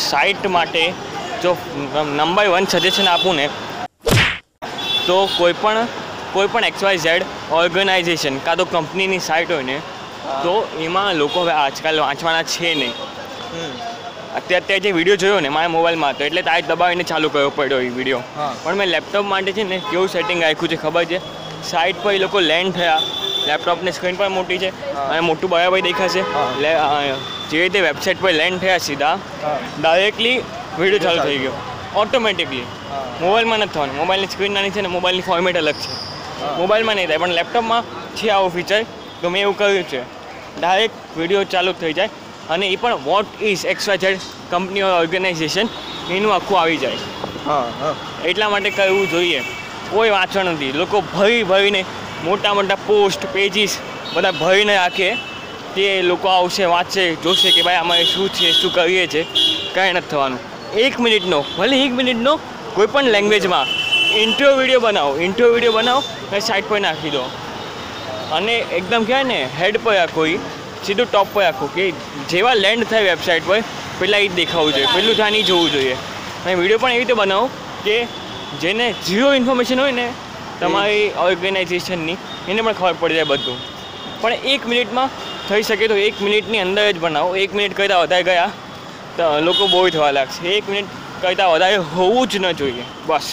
Site માટે જો number one suggestion આપું ને તો કોઈ પણ એક્સવાય પણ ઝેડ ઓર્ગેનાઇઝેશન કાં તો કંપનીની સાઇટ હોય ને તો એમાં લોકો હવે આજકાલ વાંચવાના છે નહીં. અત્યારે અત્યારે જે વીડિયો જોયો ને મારા મોબાઈલમાં હતો એટલે તાજ દબાવીને ચાલુ કરવો પડ્યો એ વીડિયો પણ મેં લેપટોપ માટે છે ને કેવું સેટિંગ રાખ્યું છે ખબર છે? સાઇટ પર એ લોકો લેન્ડ થયા. લેપટોપની સ્ક્રીન પણ મોટી છે. અને મોટું બરાબર દેખાશે. હા. લે જે રીતે વેબસાઇટ પર લેન્ડ થયા સીધા ડાયરેક્ટલી વીડિયો ચાલુ થઈ ગયો. ઓટોમેટિકલી મોબાઈલમાં નથી થવાનું. મોબાઈલની સ્ક્રીન નાની છે ને મોબાઈલની ફોર્મેટ અલગ છે. મોબાઈલમાં નહીં થાય પણ લેપટોપમાં છે આવું ફીચર તો મેં એવું કર્યું છે ડાયરેક્ટ વીડિયો ચાલુ થઈ જાય. અને એ પણ what is X Y Z company organisation એનું આખું આવી જાય. એટલા માટે કરવું જોઈએ કોઈ વાંચવા નથી. લોકો ભરી ભરીને મોટા મોટા પોસ્ટ પેજીસ બધા ભરીને રાખે. તે લોકો આવશે, વાંચશે, જોશે કે ભાઈ અમારે શું છે, શું કરીએ છે. કાંઈ નથી થવાનું. એક મિનિટનો, ભલે એક મિનિટનો કોઈ પણ લેંગ્વેજમાં ઇન્ટ્રો વીડિયો બનાવો ઇન્ટ્રો વીડિયો બનાવો, અને સાઈડ પર નાખી દો. અને એકદમ કહેવાય ને હેડ પર રાખો એ સીધું ટોપ પર રાખો કે જેવા લેન્ડ થાય વેબસાઇટ પર પહેલાં એ જ દેખાવું જોઈએ. ધ્યાન ઈ જોવું જોઈએ. અને વીડિયો પણ એવી રીતે બનાવો કે જેને ઝીરો ઇન્ફોર્મેશન હોય ને તમારી ઓર્ગેનાઇઝેશનની એને પણ ખબર પડી જાય બધું. પણ એક મિનિટમાં થઈ શકે તો એક મિનિટની અંદર જ બનાવો. એક મિનિટ કરતાં વધારે ગયા, તો લોકો બહુ થવા લાગશે. એક મિનિટ કરતાં વધારે હોવું જ ન જોઈએ. બસ.